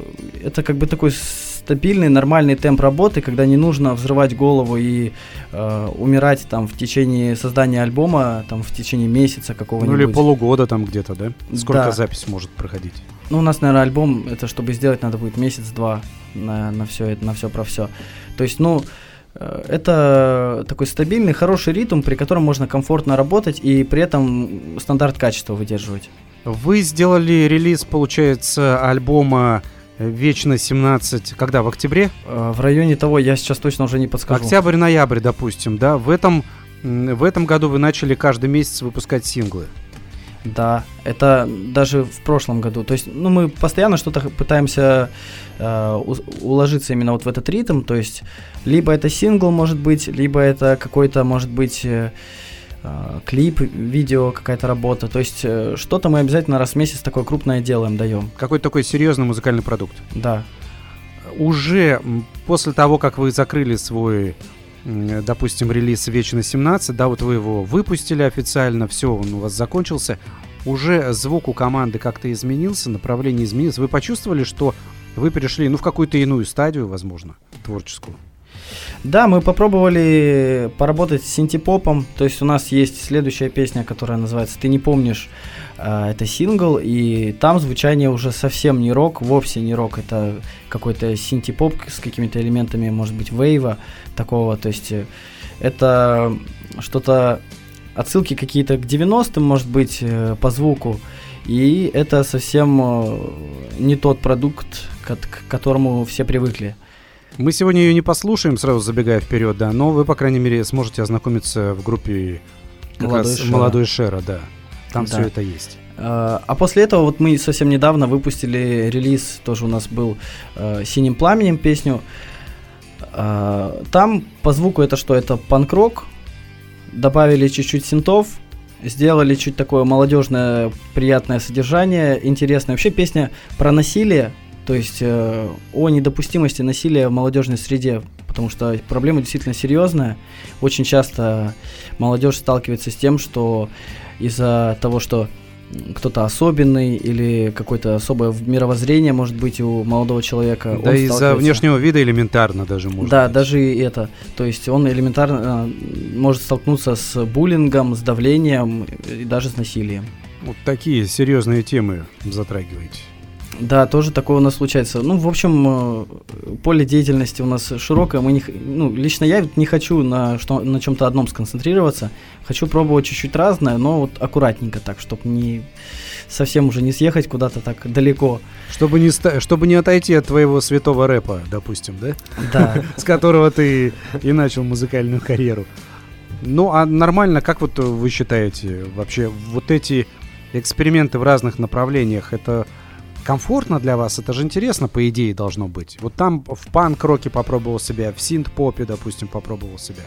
это как бы такой стабильный, нормальный темп работы, когда не нужно взрывать голову и э, умирать там в течение создания альбома, там в течение месяца какого-нибудь. Ну или полугода там где-то, да? Сколько да. запись может проходить? Ну, у нас, наверное, альбом, это чтобы сделать, надо будет месяц-два на, на все это, на все про все. То есть, ну, это такой стабильный, хороший ритм, при котором можно комфортно работать и при этом стандарт качества выдерживать. Вы сделали релиз, получается, альбома Вечно 17, когда, в октябре? Э, в районе того, я сейчас точно уже не подскажу. Октябрь-ноябрь, допустим, да? В этом, в этом году вы начали каждый месяц выпускать синглы. Да, это даже в прошлом году. То есть, ну, мы постоянно что-то пытаемся э, уложиться именно вот в этот ритм. То есть, либо это сингл, может быть, либо это какой-то, может быть, э, Э, клип, видео, какая-то работа. То есть э, что-то мы обязательно раз в месяц такое крупное делаем, даем. Какой-то такой серьезный музыкальный продукт. Да. Уже после того, как вы закрыли свой, допустим, релиз «Вечно 17», да, вот вы его выпустили официально, все, он у вас закончился, уже звук у команды как-то изменился, направление изменилось. Вы почувствовали, что вы перешли, ну, в какую-то иную стадию, возможно, творческую? Да, мы попробовали поработать с синтепопом. То есть у нас есть следующая песня, которая называется «Ты не помнишь». А, это сингл, и там звучание уже совсем не рок, вовсе не рок. Это какой-то синтепоп с какими-то элементами, может быть, вейва такого. То есть э, это что-то отсылки какие-то к 90-м, может быть, э, по звуку. И это совсем э, не тот продукт, к которому все привыкли. Мы сегодня ее не послушаем, сразу забегая вперед, да, но вы, по крайней мере, сможете ознакомиться в группе как молодой раз Шера. «Молодой Шера», да. Там да. все это есть. А, а после этого вот мы совсем недавно выпустили релиз, тоже у нас был э, «Синим пламенем» песню. Э, там по звуку это что? Это панк-рок, добавили чуть-чуть синтов, сделали чуть такое молодежное, приятное содержание, интересное. Вообще песня про насилие, то есть э, о недопустимости насилия в молодежной среде, потому что проблема действительно серьезная. Очень часто молодежь сталкивается с тем, что из-за того, что кто-то особенный или какое-то особое мировоззрение может быть у молодого человека. Да из-за внешнего вида элементарно даже может Да, быть. даже и это. То есть он элементарно э, может столкнуться с буллингом, с давлением и даже с насилием. Вот такие серьезные темы затрагиваете. Да, тоже такое у нас случается. Ну, в общем, э, поле деятельности у нас широкое. Мы не, ну, лично я не хочу на, что, на чем-то одном сконцентрироваться. Хочу пробовать чуть-чуть разное, но вот аккуратненько так, чтобы не совсем уже не съехать куда-то так далеко. Чтобы не, чтобы не отойти от твоего святого рэпа, допустим, да? Да. С которого ты и начал музыкальную карьеру. Ну, а нормально, как вот вы считаете, вообще вот эти эксперименты в разных направлениях, это комфортно для вас? Это же интересно, по идее, должно быть. Вот там в панк-роке попробовал себя, в синт-попе, допустим, попробовал себя.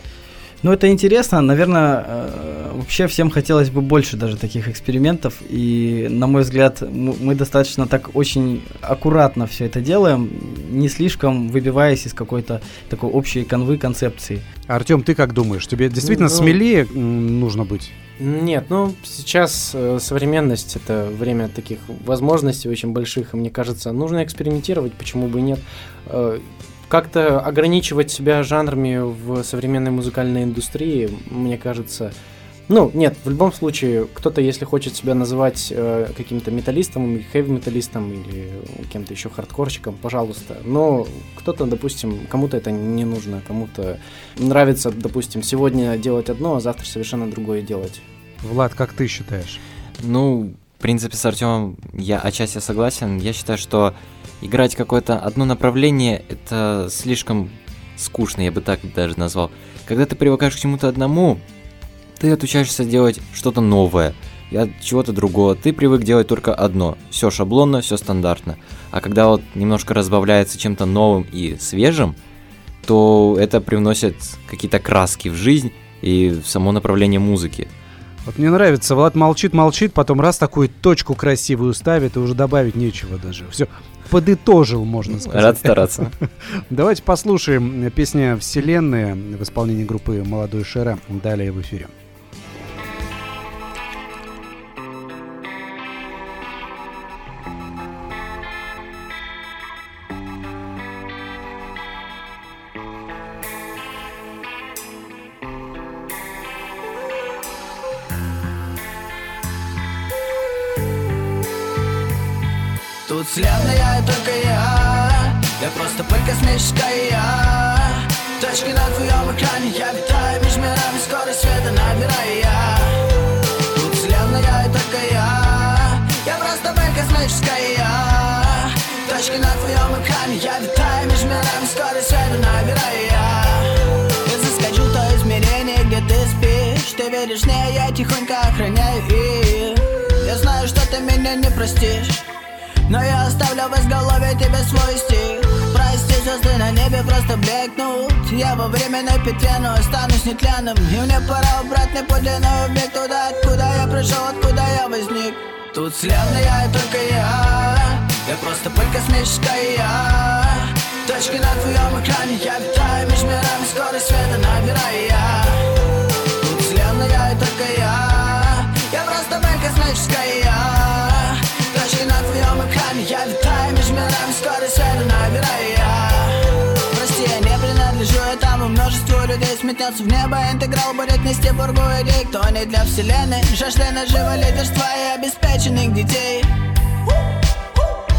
Ну, это интересно. Наверное, э, вообще всем хотелось бы больше даже таких экспериментов. И, на мой взгляд, мы достаточно так очень аккуратно все это делаем, не слишком выбиваясь из какой-то такой общей канвы концепции. Артем, ты как думаешь? Тебе действительно Ну, смелее нужно быть? Нет, ну сейчас э, современность это время таких возможностей очень больших, и мне кажется, нужно экспериментировать, почему бы и нет. Э, как-то ограничивать себя жанрами в современной музыкальной индустрии, мне кажется, ну, нет, в любом случае, кто-то, если хочет себя называть э, каким-то металлистом, или хэви-металлистом, или кем-то еще хардкорщиком, пожалуйста. Но кто-то, допустим, кому-то это не нужно, кому-то нравится, допустим, сегодня делать одно, а завтра совершенно другое делать. Влад, как ты считаешь? Ну, в принципе, с Артемом я отчасти согласен. Я считаю, что играть какое-то одно направление это слишком скучно, я бы так даже назвал. Когда ты привыкаешь к чему-то одному, ты отучаешься делать что-то новое, от чего-то другого. Ты привык делать только одно. Все шаблонно, все стандартно. А когда вот немножко разбавляется чем-то новым и свежим, то это привносит какие-то краски в жизнь и в само направление музыки. Вот мне нравится, Влад молчит, молчит, потом раз такую точку красивую ставит, и уже добавить нечего даже. Все, подытожил, можно сказать. Рад стараться. Давайте послушаем песня «Вселенная» в исполнении группы «Молодой Шера». Далее в эфире. Тут Я космическая Точки на твоем экране Я витаю между мирами Скорость света набираю я Тут вселенная только я Я просто пыль космическая Точки на твоем экране Я витаю между мирами Скорость света набираю я Я заскочу в то измерение, где ты спишь Ты веришь мне, я тихонько охраняю и Я знаю, что ты меня не простишь но я оставлю в изголовье тебе свой стих Прости, звезды на небе просто блекнут. Я во временной петле, но останусь нетленным. И мне пора убрать неподлинную век Туда, откуда я пришел, откуда я возник. Тут вселенная только я. Я просто пыль космическая Точки на твоем экране Я витаю между мирами, скорость света набираю я. Тут вселенная только я. Я просто пыль космическая множеству людей Сметется в небо, интеграл будет нести бургу идей Кто не для вселенной, жажда нажива лидерства и обеспеченных детей.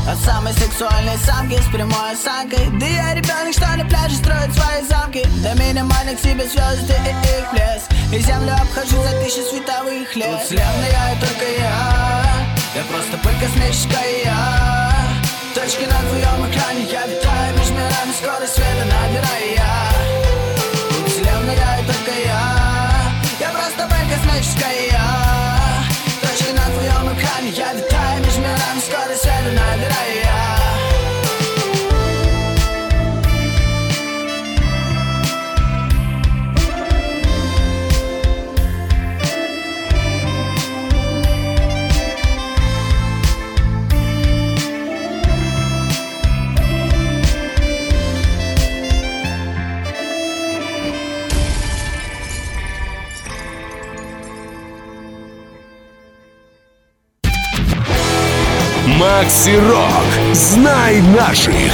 От самой сексуальной самки с прямой осанкой. Да я ребенок, что на пляже строит свои замки. До минимальных себе звезды и их блеск. И землю обхожу за тысячи световых лет. Тут вселенная только я. Я просто пыль космическая Точки на твоем экране Я. Витаю между мирами, скорость света набираю я Макси Рок. Знай наших.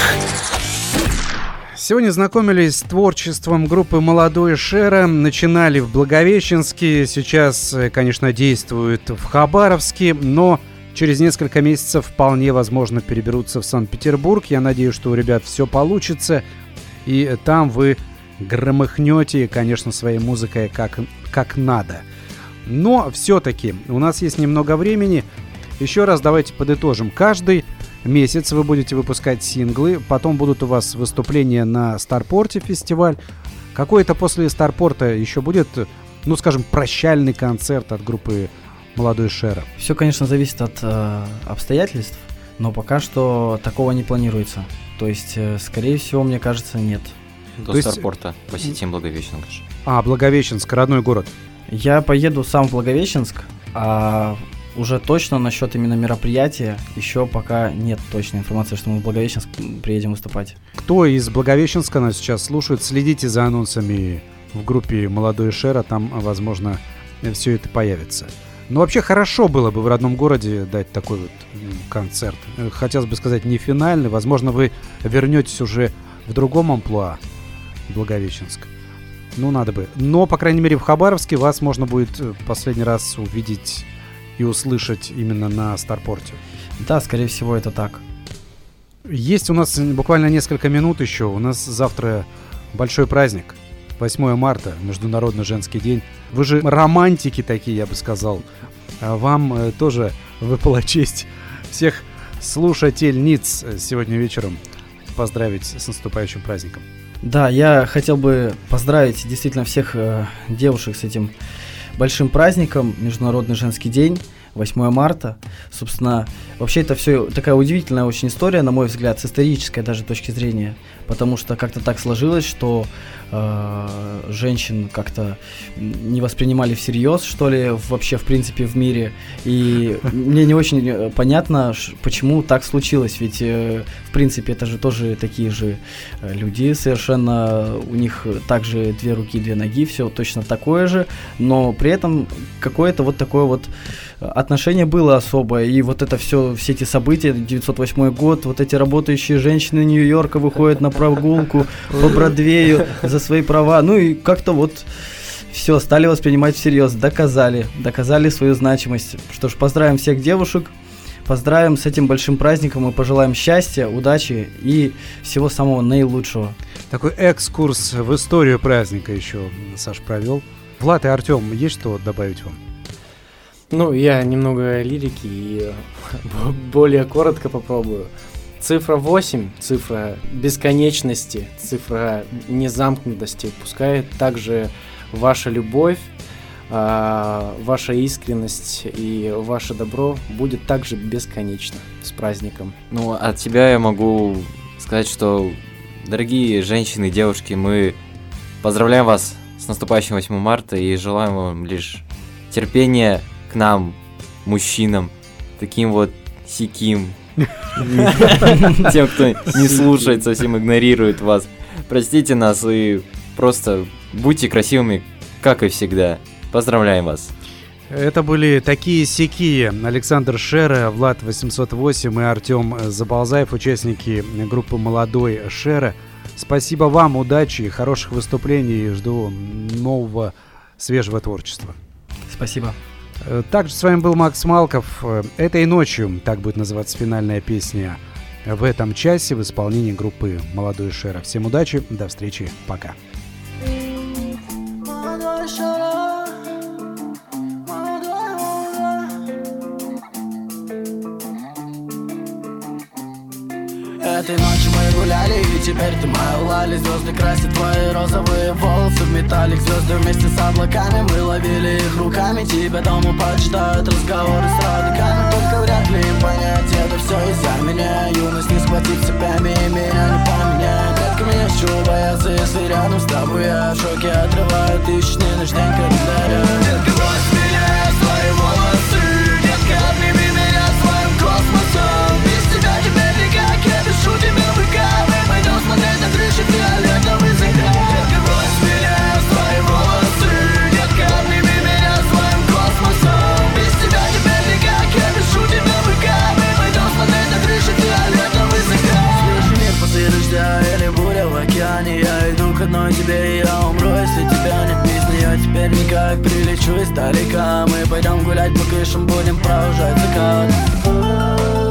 Сегодня знакомились с творчеством группы «Молодой Шера». Начинали в Благовещенске, сейчас, э, конечно, действуют в Хабаровске, но через несколько месяцев вполне возможно переберутся в Санкт-Петербург. Я надеюсь, что у ребят все получится, и там вы громыхнете, конечно, своей музыкой как, как надо. Но все-таки у нас есть немного времени. Еще раз давайте подытожим. Каждый месяц вы будете выпускать синглы, потом будут у вас выступления на Старпорте фестиваль. Какой-то после Старпорта еще будет, ну, скажем, прощальный концерт от группы «Молодой Шера». Все, конечно, зависит от э, обстоятельств, но пока что такого не планируется. То есть, э, скорее всего, мне кажется, нет. До То есть- Старпорта посетим Благовещенск. А, Благовещенск, родной город. Я поеду сам в Благовещенск, а уже точно насчет именно мероприятия еще пока нет точной информации, что мы в Благовещенск приедем выступать. Кто из Благовещенска нас сейчас слушает, следите за анонсами в группе «Молодой Шера», там, возможно, все это появится. Ну, вообще, хорошо было бы в родном городе дать такой вот концерт. Э, Хотелось бы сказать, не финальный. Возможно, вы вернетесь уже в другом амплуа Благовещенск. Ну, надо бы. Но, по крайней мере, в Хабаровске вас можно будет э, последний раз увидеть и услышать именно на Старпорте. Да, скорее всего, это так. Есть у нас буквально несколько минут еще. У нас завтра большой праздник. 8 марта, Международный женский день. Вы же романтики такие, я бы сказал. А Вам э, тоже выпала честь всех слушательниц э, сегодня вечером поздравить с наступающим праздником. Да, я хотел бы поздравить действительно всех э, девушек с этим большим праздником, Международный женский день, 8 марта. Собственно, вообще это все такая удивительная очень история, на мой взгляд, с исторической даже точки зрения, потому что как-то так сложилось, что э, женщин как-то не воспринимали всерьез, что ли, вообще в принципе в мире. И мне не очень э, понятно, почему так случилось, ведь э, в принципе это же тоже такие же э, люди, совершенно у них также две руки, две ноги, все точно такое же, но при этом какое-то вот такое вот отношение было особое, и вот это все, все эти события, 908 год, вот эти работающие женщины Нью-Йорка выходят на прогулку по Бродвею за свои права, ну и как-то вот все, стали воспринимать всерьез, доказали, доказали свою значимость. Что ж, поздравим всех девушек, поздравим с этим большим праздником и пожелаем счастья, удачи и всего самого наилучшего. Такой экскурс в историю праздника еще Саш провел. Влад и Артем, есть что добавить вам? Ну, я немного лирики и э, более коротко попробую. Цифра 8, цифра бесконечности, цифра незамкнутости, пускай также ваша любовь, а, ваша искренность и ваше добро будет также бесконечно с праздником. Ну, от себя я могу сказать, что, дорогие женщины девушки, мы поздравляем вас с наступающим 8 марта и желаем вам лишь терпения к нам, мужчинам, таким вот сиким, тем, кто не слушает, совсем игнорирует вас. Простите нас и просто будьте красивыми, как и всегда. Поздравляем вас. Это были такие сякие Александр Шера, Влад 808 и Артем Заболзаев, участники группы «Молодой Шера». Спасибо вам, удачи, хороших выступлений, жду нового свежего творчества. Спасибо. Э, Также с вами был Макс Малков. Э, Этой ночью, так будет называться финальная песня в этом часе в исполнении группы «Молодой Шера». Всем удачи, до встречи, пока. Гуляли, и теперь ты моя лали. Звезды красят твои розовые волосы в металлик. Звезды вместе с облаками, мы ловили их руками. Тебя дома почитают разговоры с родниками Только вряд ли им понять, это все из-за меня. Юность не схватить цепями, и меня не поменяет. Детка, меня с чего бояться, если рядом с тобой я В шоке. Отрываю тысячный наш день календаря тебе, я умру, если тебя не пить Я теперь никак прилечу из старика Мы пойдем гулять по крышам, будем провожать закат.